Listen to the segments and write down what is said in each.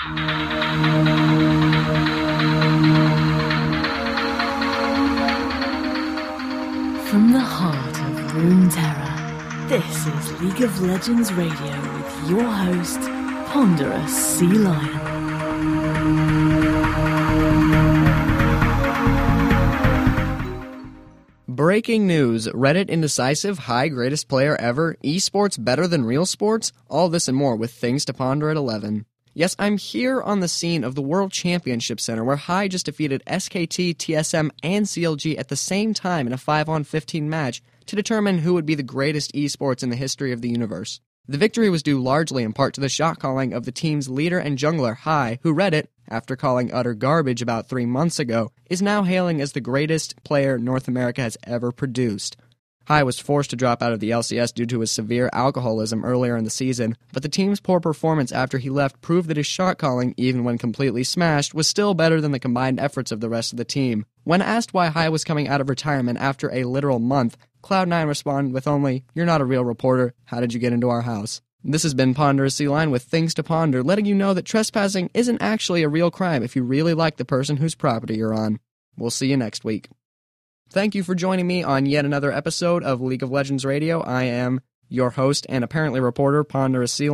From the heart of Runeterra, this is League of Legends Radio with your host, Ponderous Sea Lion. Breaking news Reddit indecisive, Hai greatest player ever, esports better than real sports? All this and more with things to ponder at 11. Yes, I'm here on the scene of the World Championship Center where Hai just defeated SKT, TSM, and CLG at the same time in a 5 on 15 match to determine who would be the greatest esports in the history of the universe. The victory was due largely in part to the shot calling of the team's leader and jungler, Hai, who Reddit after calling utter garbage about three months ago, is now hailing as the greatest player North America has ever produced. Hai was forced to drop out of the LCS due to his severe alcoholism earlier in the season, but the team's poor performance after he left proved that his shot calling, even when completely smashed, was still better than the combined efforts of the rest of the team. When asked why Hai was coming out of retirement after a literal month, Cloud9 responded with only, You're not a real reporter. How did you get into our house? This has been Ponderous Sea Lion with Things to Ponder, letting you know that trespassing isn't actually a real crime if you really like the person whose property you're on. We'll see you next week. Thank you for joining me on yet another episode of League of Legends Radio. I am your host and apparently reporter, Ponderous Sea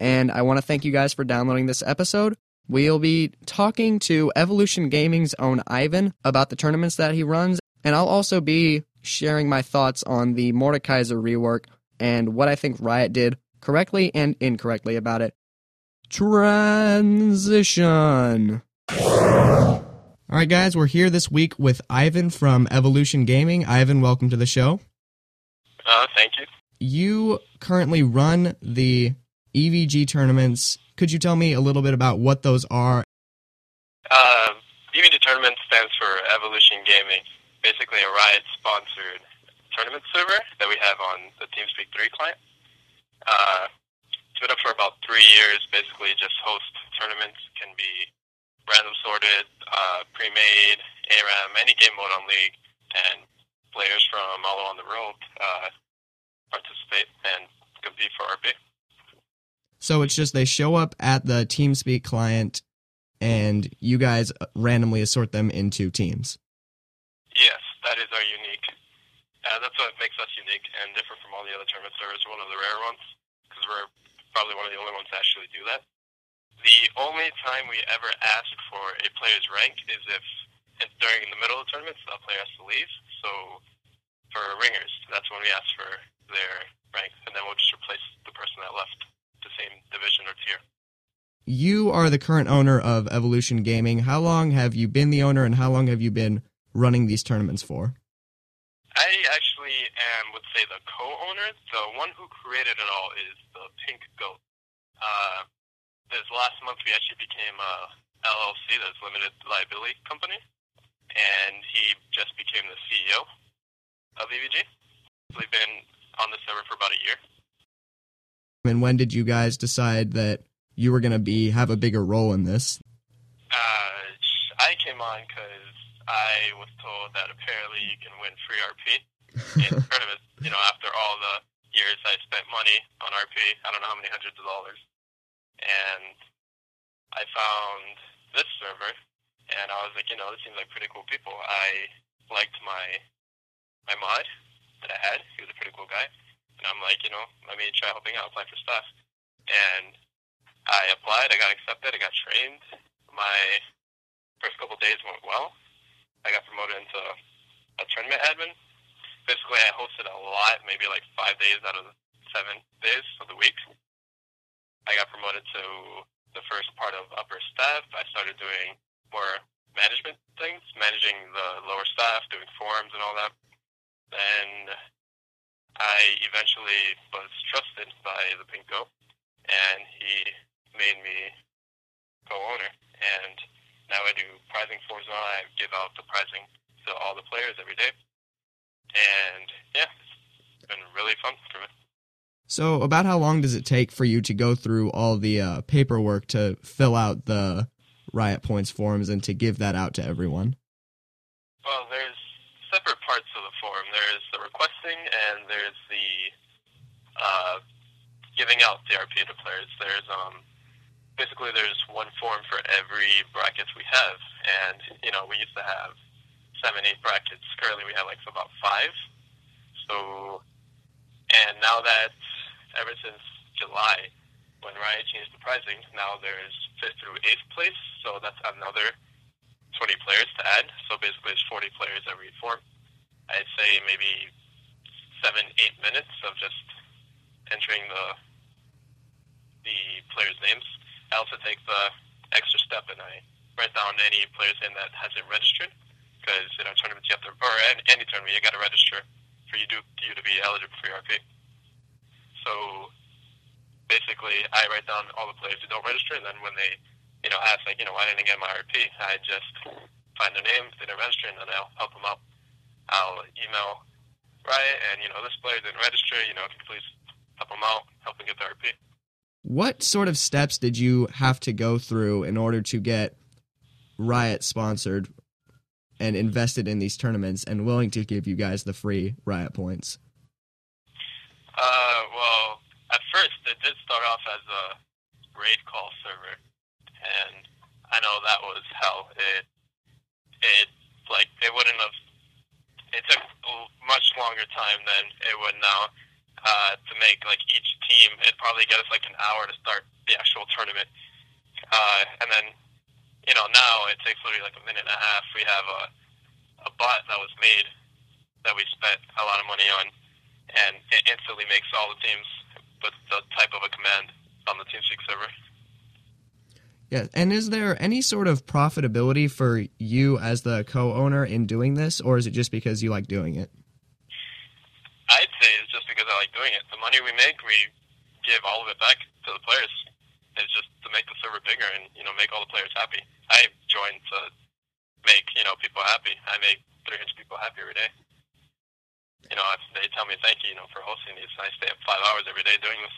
and I want to thank you guys for downloading this episode. We'll be talking to Evolution Gaming's own Ivan about the tournaments that he runs, and I'll also be sharing my thoughts on the Mordekaiser rework and what I think Riot did correctly and incorrectly about it. Transition. All right, guys, we're here this week with Ivan from Evolution Gaming. Ivan, welcome to the show. Uh, thank you. You currently run the EVG tournaments. Could you tell me a little bit about what those are? Uh, EVG tournament stands for Evolution Gaming. Basically, a Riot-sponsored tournament server that we have on the TeamSpeak 3 client. Uh, it's been up for about three years. Basically, just host tournaments. Can be random sorted, uh, pre-made, ARAM, any game mode on League, and players from all around the world uh, participate and compete for RP. So it's just they show up at the TeamSpeak client and you guys randomly assort them into teams. Yes, that is our unique. Uh, that's what makes us unique and different from all the other tournament servers. One of the rare ones, because we're probably one of the only ones to actually do that. The only time we ever ask for a player's rank is if during the middle of the tournaments a player has to leave. So for ringers, that's when we ask for their rank, and then we'll just replace the person that left the same division or tier. You are the current owner of Evolution Gaming. How long have you been the owner and how long have you been running these tournaments for? I actually am, would say, the co-owner. The one who created it all is the Pink Goat. Uh, this last month, we actually became a LLC, that's limited liability company, and he just became the CEO of EVG. We've been on the server for about a year. And when did you guys decide that you were going to be have a bigger role in this? Uh, I came on because I was told that apparently you can win free RP in tournaments. You know, after all the years I spent money on RP, I don't know how many hundreds of dollars, and I found this server, and I was like, you know, this seems like pretty cool people. I liked my my mod that I had. He was a pretty cool guy, and I'm like, you know, let me try helping out, apply for stuff, and I applied. I got accepted. I got trained. My first couple days went well. I got promoted into a tournament admin. Basically, I hosted a lot, maybe like five days out of seven days of the week. I got promoted to the first part of upper staff. I started doing more management things, managing the lower staff, doing forums and all that. Then I eventually was trusted by the Pinko, and he made me co-owner. And now I do prizing for Zone. I give out the prizing to all the players every day. And yeah, it's been really fun for me. So, about how long does it take for you to go through all the uh, paperwork to fill out the Riot Points forms and to give that out to everyone? Well, there's separate parts of the form. There's the requesting, and there's the uh, giving out the RP to players. There's um, basically there's one form for every brackets we have. And, you know, we used to have seven, eight brackets. Currently we have like about five. So, and now that ever since July, when Riot changed the pricing, now there's fifth through eighth place. So that's another 20 players to add. So basically it's 40 players every form. I'd say maybe seven, eight minutes of just entering the the players' names. I also take the extra step and I write down any players in that hasn't registered because in our tournaments you have to, or any, any tournament you got to register for you to you to be eligible for ERP. So basically, I write down all the players who don't register, and then when they, you know, ask like, you know, why didn't I get my RP? I just find their name, they didn't register, and then I'll help them out. I'll email Riot, and you know, this player didn't register. You know, can you please help them out, help them get the RP? What sort of steps did you have to go through in order to get Riot sponsored and invested in these tournaments and willing to give you guys the free Riot points? Uh, well, at first it did start off as a RaidCall server, and I know that was hell. It it like it wouldn't have. It took much longer time than it would now uh, to make like each team. It'd probably get us like an hour to start the actual tournament, uh, and then you know now it takes literally like a minute and a half. We have a a bot that was made that we spent a lot of money on, and it instantly makes all the teams with the type of a command on the TeamSpeak server. Yeah, and is there any sort of profitability for you as the co-owner in doing this, or is it just because you like doing it? I'd say it's just because I like doing it. The money we make, we give all of it back to the players. It's just to make the server bigger and you know make all the players happy. I joined to make you know people happy. I make 300 people happy every day. You know, they tell me thank you, you know, for hosting these. And I stay up five hours every day doing this.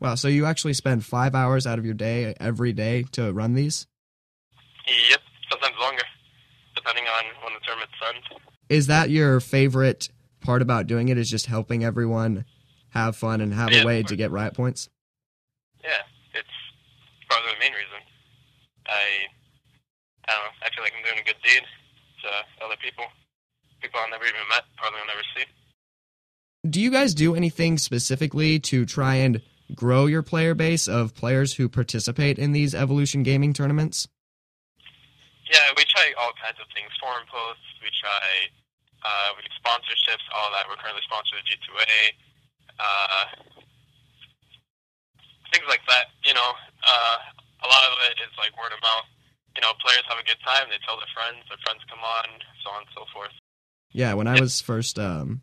Wow, so you actually spend five hours out of your day every day to run these? Yep, sometimes longer, depending on when the tournament's done. Is that your favorite part about doing it? Is just helping everyone have fun and have Yeah, a way to get riot points? Yeah, it's probably the main reason. I, I don't know. I feel like I'm doing a good deed to other people, people I've never even met, probably will never see. Do you guys do anything specifically to try and grow your player base of players who participate in these Evolution Gaming tournaments? Yeah, we try all kinds of things. Forum posts, we try uh, we do sponsorships, all that. We're currently sponsored with G2A. Uh, things like that, you know. Uh, a lot of it is like word of mouth. You know, players have a good time, they tell their friends, their friends come on, so on and so forth. Yeah, when I was first um,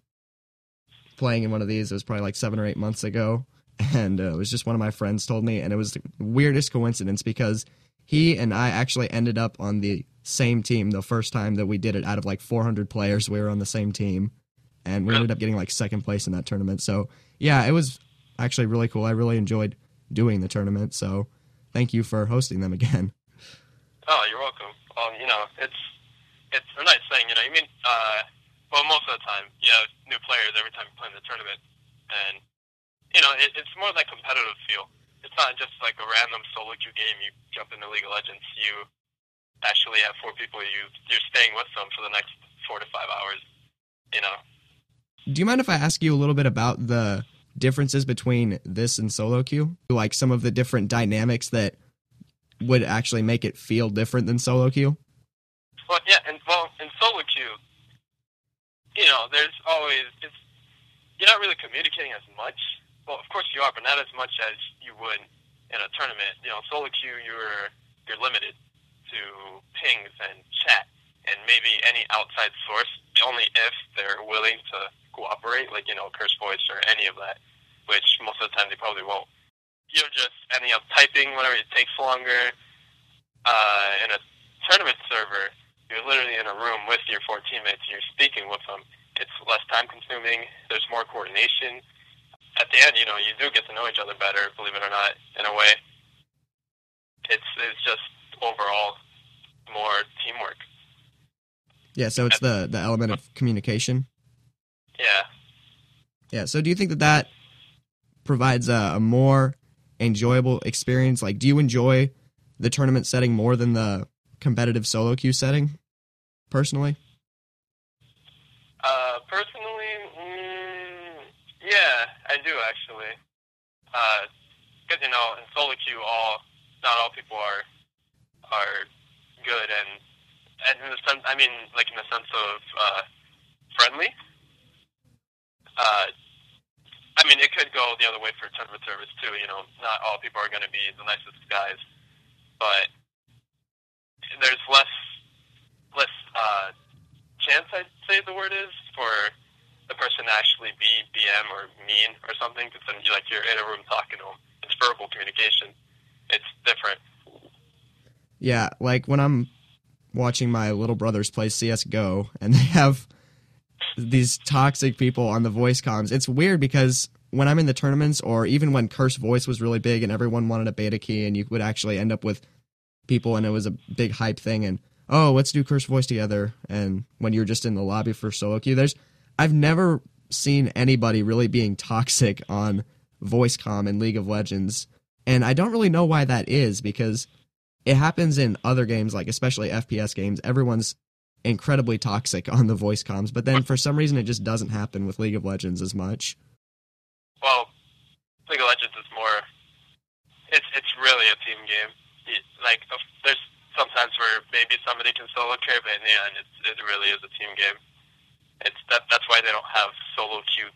playing in one of these, it was probably like seven or eight months ago, and uh, it was just one of my friends told me, and it was the weirdest coincidence because he and I actually ended up on the same team the first time that we did it. Out of like 400 players, we were on the same team, and we ended up getting like second place in that tournament. So yeah, it was actually really cool. I really enjoyed doing the tournament. So thank you for hosting them again. Oh, you're welcome. Um, you know, it's it's a nice thing. You know, you mean, uh, well, most of the time, you have new players every time you play in the tournament, and you know, it, it's more of that competitive feel. It's not just like a random solo queue game. You jump into League of Legends. You actually have four people. You you're staying with them for the next four to five hours. You know, Do you mind if I ask you a little bit about the differences between this and solo queue? Like some of the different dynamics that would actually make it feel different than solo queue? Well, yeah, and well, in solo queue, you know, there's always it's you're not really communicating as much. Well, of course you are, but not as much as you would in a tournament. You know, solo queue, you're you're limited to pings and chat, and maybe any outside source only if they're willing to cooperate, like you know, curse voice or any of that. Which most of the time they probably won't. You're just ending up typing whenever it takes longer. Uh, in a tournament server, you're literally in a room with your four teammates. And you're speaking with them. It's less time consuming. There's more coordination. At the end, you know, you do get to know each other better, believe it or not, in a way. It's it's just overall more teamwork. Yeah, so it's the the element of communication. Yeah. Yeah, so do you think that that provides a, a more enjoyable experience? Like, do you enjoy the tournament setting more than the competitive solo queue setting? Personally, Uh, personally, mm, yeah, I do actually. Because you know, in solo queue, all not all people are are good, and and in the sense, I mean, like in the sense of uh, friendly. Uh, I mean, it could go the other way for tournament service too. You know, not all people are going to be the nicest guys, but there's less less uh, chance, I'd say the word is, for the person to actually be BM or mean or something, because then you like you're in a room talking to them. It's verbal communication. It's different. yeah, like when I'm watching my little brothers play CS:GO and they have these toxic people on the voice comms. It's weird because when I'm in the tournaments or even when Curse Voice was really big and everyone wanted a beta key and you would actually end up with people and it was a big hype thing and oh, let's do Curse Voice together and when you're just in the lobby for solo queue, there's I've never seen anybody really being toxic on voice comm in League of Legends. And I don't really know why that is because it happens in other games, like especially FPS games. Everyone's incredibly toxic on the voice comms, but then for some reason it just doesn't happen with League of Legends as much. Well, League of Legends is more. It's it's really a team game. Like there's sometimes where maybe somebody can solo carry, but in the end, it's, it really is a team game. It's that that's why they don't have solo queue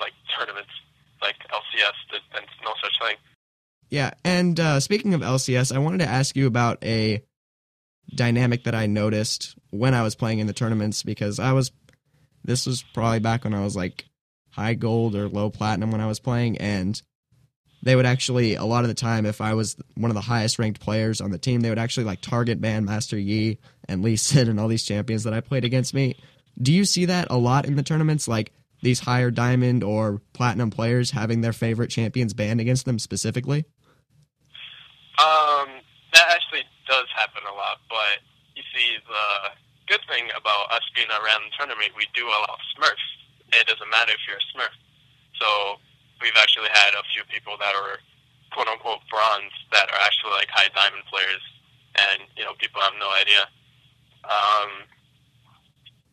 like tournaments like LCS. And no such thing. Yeah, and uh, speaking of LCS, I wanted to ask you about a dynamic that I noticed when I was playing in the tournaments because I was. This was probably back when I was like high gold or low platinum when I was playing, and they would actually a lot of the time, if I was one of the highest ranked players on the team, they would actually like target ban Master Yi and Lee Sin and all these champions that I played against me. Do you see that a lot in the tournaments? Like these higher diamond or platinum players having their favorite champions banned against them specifically? Um, that actually does happen a lot, but you see, the good thing about us being around the tournament, we do allow Smurfs. It doesn't matter if you're a Smurf. So we've actually had a few people that are quote unquote bronze that are actually like high diamond players, and you know people have no idea. Um,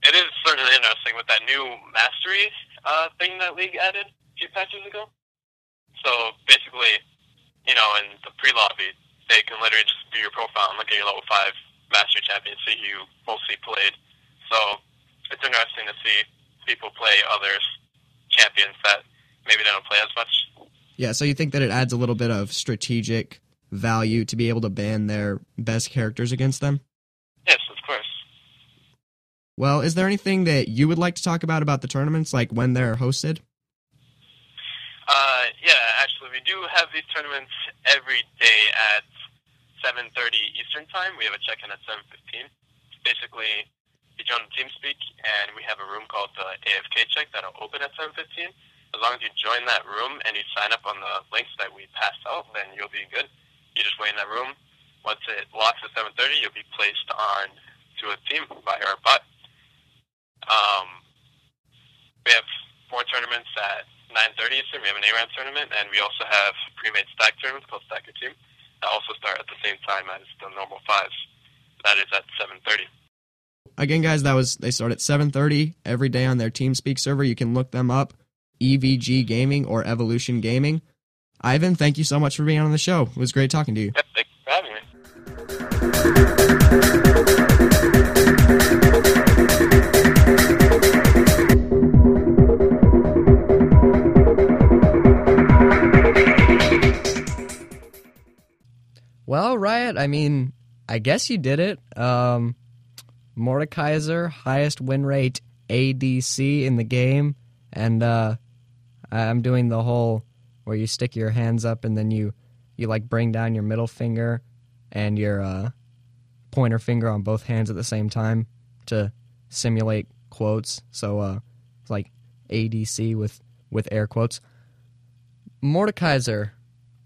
it is certainly interesting with that new mastery uh, thing that League added a few patches ago. So basically, you know, in the pre-lobby, they can literally just view your profile and look at your level five mastery champion, see who you mostly played. So it's interesting to see people play others champions that maybe they don't play as much. Yeah, so you think that it adds a little bit of strategic value to be able to ban their best characters against them? Yes, of course. Well, is there anything that you would like to talk about about the tournaments, like when they're hosted? Uh, yeah, actually, we do have these tournaments every day at 7:30 Eastern Time. We have a check-in at 7:15. Basically, you join the TeamSpeak, and we have a room called the AFK check that'll open at 7:15. As long as you join that room and you sign up on the links that we pass out, then you'll be good. You just wait in that room. Once it locks at 7:30, you'll be placed on to a team by our bot. Um, we have four tournaments at 9:30 Eastern. We have an ARAM tournament, and we also have pre-made stack tournaments called Stacker Team that also start at the same time as the normal fives. That is at 7:30. Again, guys, that was they start at 7:30 every day on their TeamSpeak server. You can look them up, EVG Gaming or Evolution Gaming. Ivan, thank you so much for being on the show. It was great talking to you. Yep, thank you for having me. Well, Riot, I mean, I guess you did it. Um, Mordekaiser, highest win rate ADC in the game, and uh, I'm doing the whole where you stick your hands up and then you you like bring down your middle finger and your uh, pointer finger on both hands at the same time to simulate quotes. So uh, like ADC with with air quotes. Mordekaiser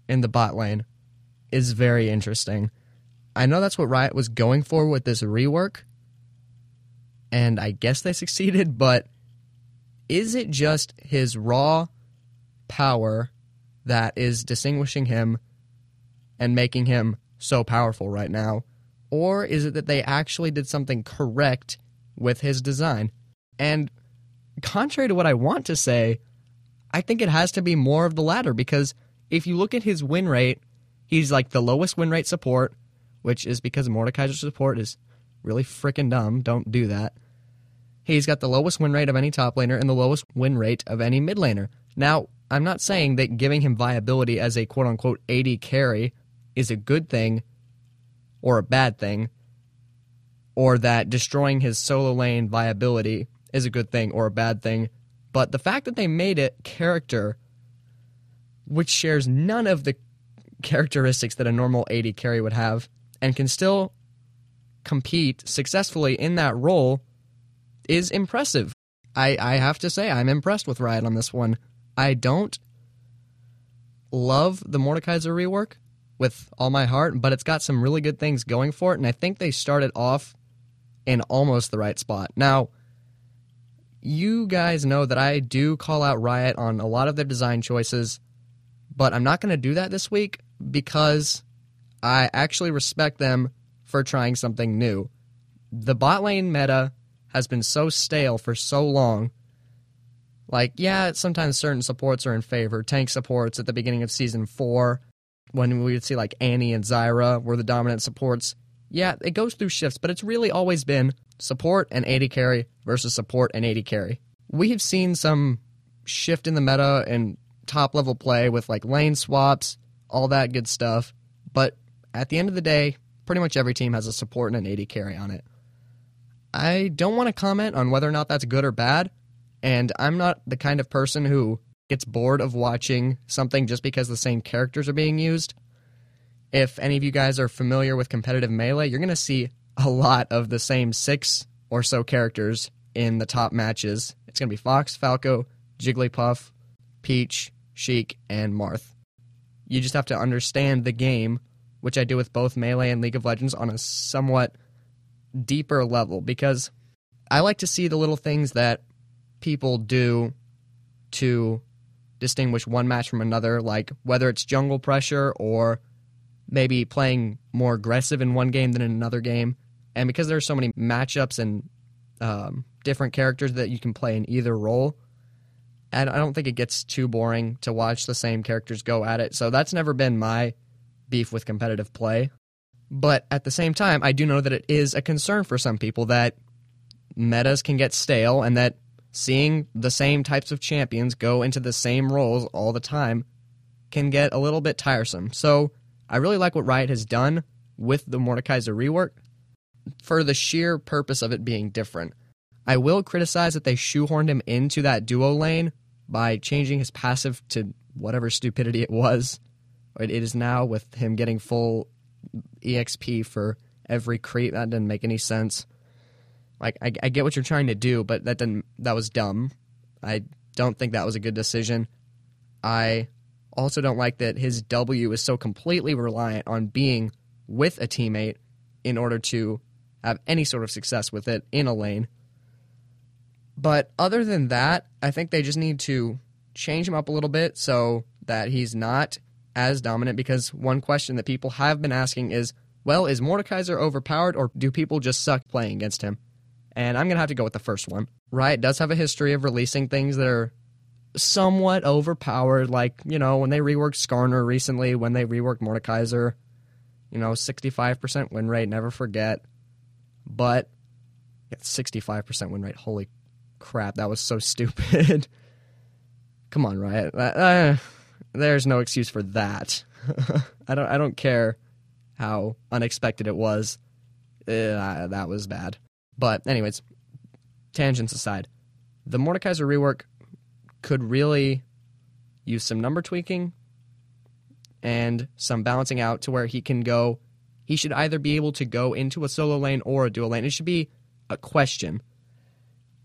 in the bot lane is very interesting. I know that's what Riot was going for with this rework, and I guess they succeeded, but is it just his raw power that is distinguishing him and making him so powerful right now? Or is it that they actually did something correct with his design? And contrary to what I want to say, I think it has to be more of the latter because if you look at his win rate, he's like the lowest win rate support, which is because Mordekaiser's support is really freaking dumb. Don't do that. He's got the lowest win rate of any top laner and the lowest win rate of any mid laner. Now, I'm not saying that giving him viability as a quote unquote AD carry is a good thing or a bad thing, or that destroying his solo lane viability is a good thing or a bad thing. But the fact that they made it character, which shares none of the characteristics that a normal AD carry would have, and can still compete successfully in that role, is impressive. I, I have to say, I'm impressed with Riot on this one. I don't love the Mordekaiser rework with all my heart, but it's got some really good things going for it, and I think they started off in almost the right spot. Now, you guys know that I do call out Riot on a lot of their design choices, but I'm not going to do that this week because I actually respect them for trying something new. The bot lane meta has been so stale for so long. Like, yeah, sometimes certain supports are in favor. Tank supports at the beginning of season four, when we would see like Annie and Zyra were the dominant supports. Yeah, it goes through shifts, but it's really always been support and AD carry versus support and AD carry. We have seen some shift in the meta and top level play with like lane swaps, all that good stuff. But at the end of the day, pretty much every team has a support and an AD carry on it. I don't want to comment on whether or not that's good or bad, and I'm not the kind of person who gets bored of watching something just because the same characters are being used. If any of you guys are familiar with competitive melee, you're going to see a lot of the same six or so characters in the top matches. It's going to be Fox, Falco, Jigglypuff, Peach, Sheik, and Marth. You just have to understand the game, which I do with both Melee and League of Legends on a somewhat deeper level because I like to see the little things that people do to distinguish one match from another, like whether it's jungle pressure or maybe playing more aggressive in one game than in another game. And because there are so many matchups and um, different characters that you can play in either role, and I don't think it gets too boring to watch the same characters go at it. So that's never been my beef with competitive play. But at the same time, I do know that it is a concern for some people that metas can get stale and that seeing the same types of champions go into the same roles all the time can get a little bit tiresome. So I really like what Riot has done with the Mordekaiser rework for the sheer purpose of it being different. I will criticize that they shoehorned him into that duo lane by changing his passive to whatever stupidity it was. It is now with him getting full EXP for every creep. That didn't make any sense. Like I, I get what you're trying to do, but that didn't. That was dumb. I don't think that was a good decision. I also don't like that his W is so completely reliant on being with a teammate in order to have any sort of success with it in a lane. But other than that, I think they just need to change him up a little bit so that he's not as dominant. Because one question that people have been asking is, well, is Mordekaiser overpowered or do people just suck playing against him? And I'm going to have to go with the first one. Riot does have a history of releasing things that are somewhat overpowered, like, you know, when they reworked Skarner recently, when they reworked Mordekaiser, you know, 65% win rate, never forget. But, yeah, 65% win rate, holy crap, that was so stupid. Come on, Riot. Uh, uh, there's no excuse for that. I don't. I don't care how unexpected it was. Uh, that was bad. But anyways, tangents aside, the Mordekaiser rework could really use some number tweaking and some balancing out to where he can go. He should either be able to go into a solo lane or a dual lane. It should be a question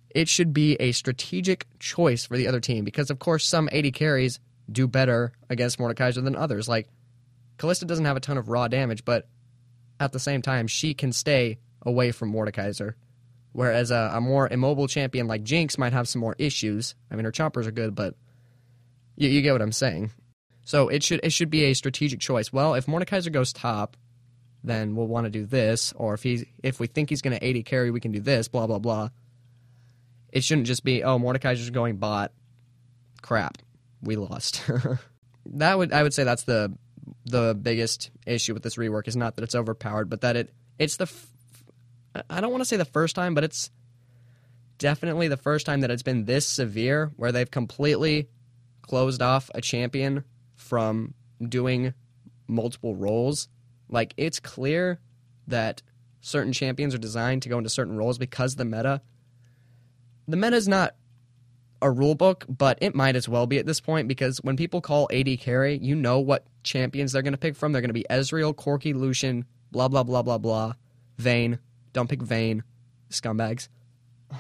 it should be a strategic choice for the other team because, of course, some AD carries do better against Mordekaiser than others. Like, Kalista doesn't have a ton of raw damage, but at the same time, she can stay away from Mordekaiser. Whereas a, a more immobile champion like Jinx might have some more issues. I mean, her choppers are good, but you, you get what I'm saying. So it should it should be a strategic choice. Well, if Mordekaiser goes top, then we'll want to do this. Or if he's if we think he's going to AD carry, we can do this. Blah blah blah. It shouldn't just be oh Mordekaiser's going bot. Crap, we lost. that would I would say that's the the biggest issue with this rework is not that it's overpowered, but that it it's the I don't want to say the first time, but it's definitely the first time that it's been this severe where they've completely closed off a champion from doing multiple roles. Like it's clear that certain champions are designed to go into certain roles because the meta the meta is not a rule book, but it might as well be at this point because when people call AD carry, you know what champions they're going to pick from. They're going to be Ezreal, Corki, Lucian, blah blah blah blah blah. Vayne, don't pick Vayne, scumbags.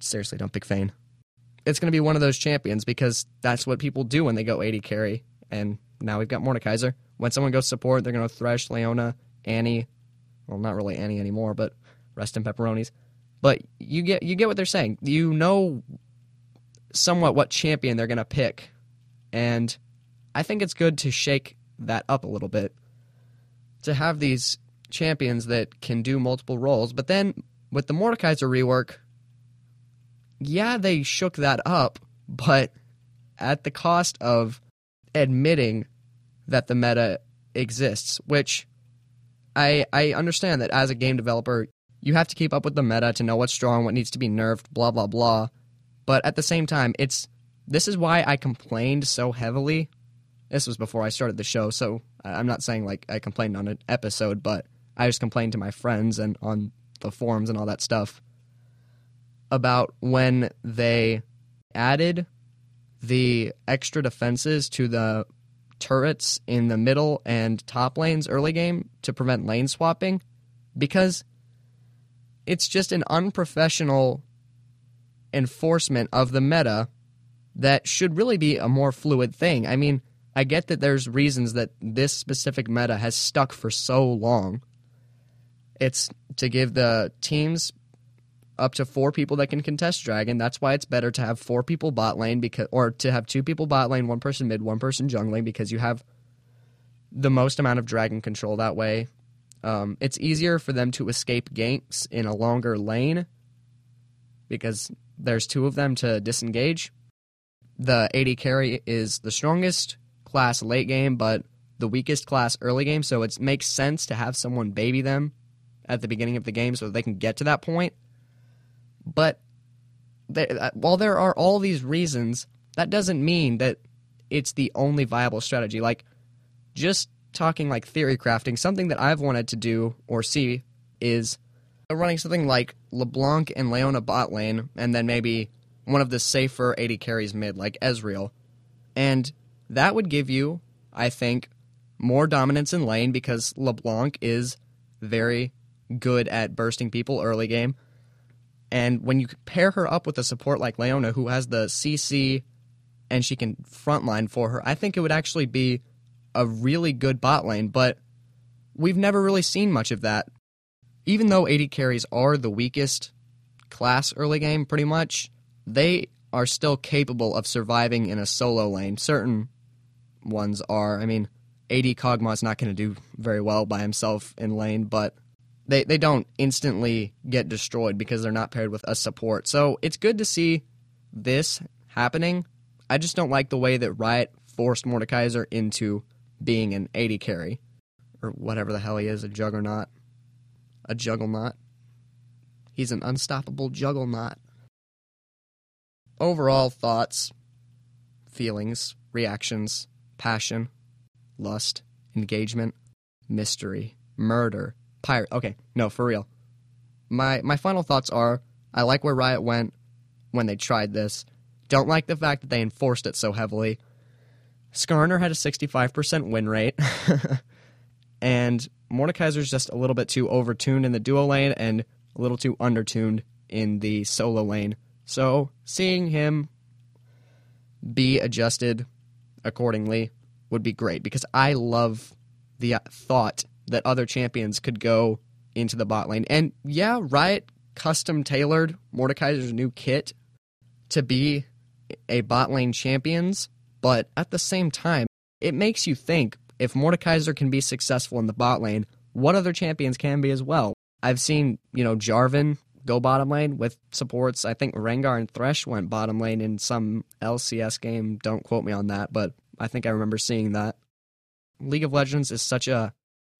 Seriously, don't pick Vayne. It's going to be one of those champions because that's what people do when they go AD carry. And now we've got Mordekaiser. When someone goes support, they're going to Thresh, Leona, Annie. Well, not really Annie anymore, but rest in pepperonis. But you get you get what they're saying. You know somewhat what champion they're going to pick. And I think it's good to shake that up a little bit. To have these champions that can do multiple roles. But then with the Mordekaiser rework, yeah, they shook that up, but at the cost of admitting that the meta exists, which I I understand that as a game developer, you have to keep up with the meta to know what's strong, what needs to be nerfed, blah blah blah. But at the same time, it's this is why I complained so heavily. This was before I started the show, so I'm not saying like I complained on an episode, but I just complained to my friends and on the forums and all that stuff about when they added the extra defenses to the turrets in the middle and top lanes early game to prevent lane swapping because it's just an unprofessional enforcement of the meta that should really be a more fluid thing. I mean, I get that there's reasons that this specific meta has stuck for so long. It's to give the teams up to four people that can contest dragon. That's why it's better to have four people bot lane because, or to have two people bot lane, one person mid, one person jungling because you have the most amount of dragon control that way. Um, it's easier for them to escape ganks in a longer lane because there's two of them to disengage. The AD carry is the strongest class late game, but the weakest class early game, so it makes sense to have someone baby them at the beginning of the game so they can get to that point. But uh, while there are all these reasons, that doesn't mean that it's the only viable strategy. Like, just talking like theory crafting, something that I've wanted to do or see is running something like LeBlanc and Leona bot lane, and then maybe one of the safer AD carries mid, like Ezreal. And that would give you, I think, more dominance in lane because LeBlanc is very good at bursting people early game. And when you pair her up with a support like Leona, who has the CC and she can frontline for her, I think it would actually be a really good bot lane. But we've never really seen much of that. Even though AD carries are the weakest class early game, pretty much, they are still capable of surviving in a solo lane. Certain ones are. I mean, AD Kog'Maw's not going to do very well by himself in lane, but they they don't instantly get destroyed because they're not paired with a support. So it's good to see this happening. I just don't like the way that Riot forced Mordekaiser into being an AD carry or whatever the hell he is, a juggernaut, a juggernaut. He's an unstoppable juggernaut. Overall thoughts, feelings, reactions, passion, lust, engagement, mystery, murder, pirate. Okay, no, for real. My my final thoughts are: I like where Riot went when they tried this. Don't like the fact that they enforced it so heavily. Skarner had a 65% win rate, and Mordekaiser's just a little bit too overtuned in the duo lane and a little too undertuned in the solo lane. So seeing him be adjusted accordingly would be great because I love the thought that other champions could go into the bot lane. And yeah, Riot custom tailored Mordekaiser's new kit to be a bot lane champions, but at the same time, it makes you think if Mordekaiser can be successful in the bot lane, what other champions can be as well? I've seen, you know, Jarvan go bottom lane with supports. I think Rengar and Thresh went bottom lane in some LCS game. Don't quote me on that, but I think I remember seeing that. League of Legends is such a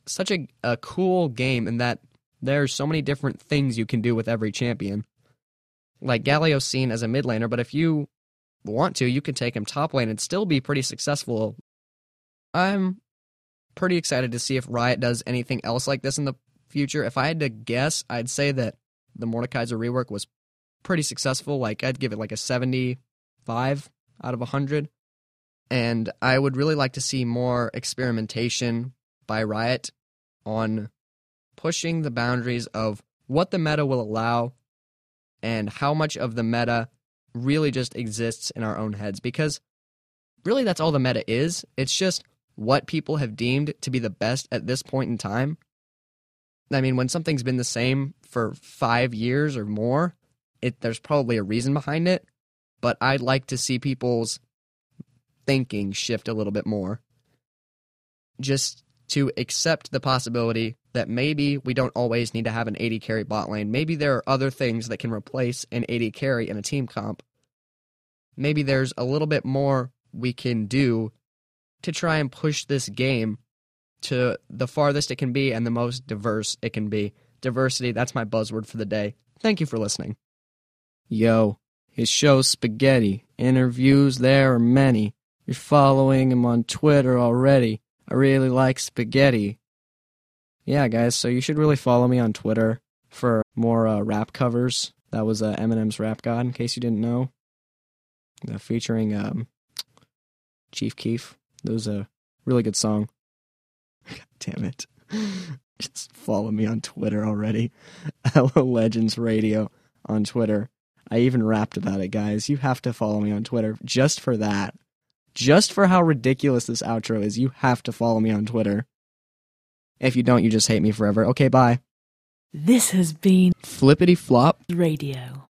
such a, a cool game in that there's so many different things you can do with every champion. Like Galio's seen as a mid laner, but if you want to, you can take him top lane and still be pretty successful. I'm pretty excited to see if Riot does anything else like this in the future. If I had to guess, I'd say that the Mordekaiser rework was pretty successful. Like I'd give it like a 75 out of 100. And I would really like to see more experimentation by Riot on pushing the boundaries of what the meta will allow and how much of the meta really just exists in our own heads because really that's all the meta is. It's just what people have deemed to be the best at this point in time. I mean, when something's been the same for five years or more, it there's probably a reason behind it. But I'd like to see people's thinking shift a little bit more. Just to accept the possibility that maybe we don't always need to have an AD carry bot lane. Maybe there are other things that can replace an AD carry in a team comp. Maybe there's a little bit more we can do to try and push this game to the farthest it can be and the most diverse it can be. Diversity, that's my buzzword for the day. Thank you for listening. Yo, his show Spaghetti. Interviews there are many. You're following him on Twitter already. I really like spaghetti. Yeah, guys, so you should really follow me on Twitter for more uh, rap covers. That was uh, Eminem's Rap God, in case you didn't know. Uh, featuring um, Chief Keef. That was a really good song. God damn it. Just follow me on Twitter already. Hello Legends Radio on Twitter. I even rapped about it, guys. You have to follow me on Twitter just for that. Just for how ridiculous this outro is, you have to follow me on Twitter. If you don't, you just hate me forever. Okay, bye. This has been Flippity flop. Radio.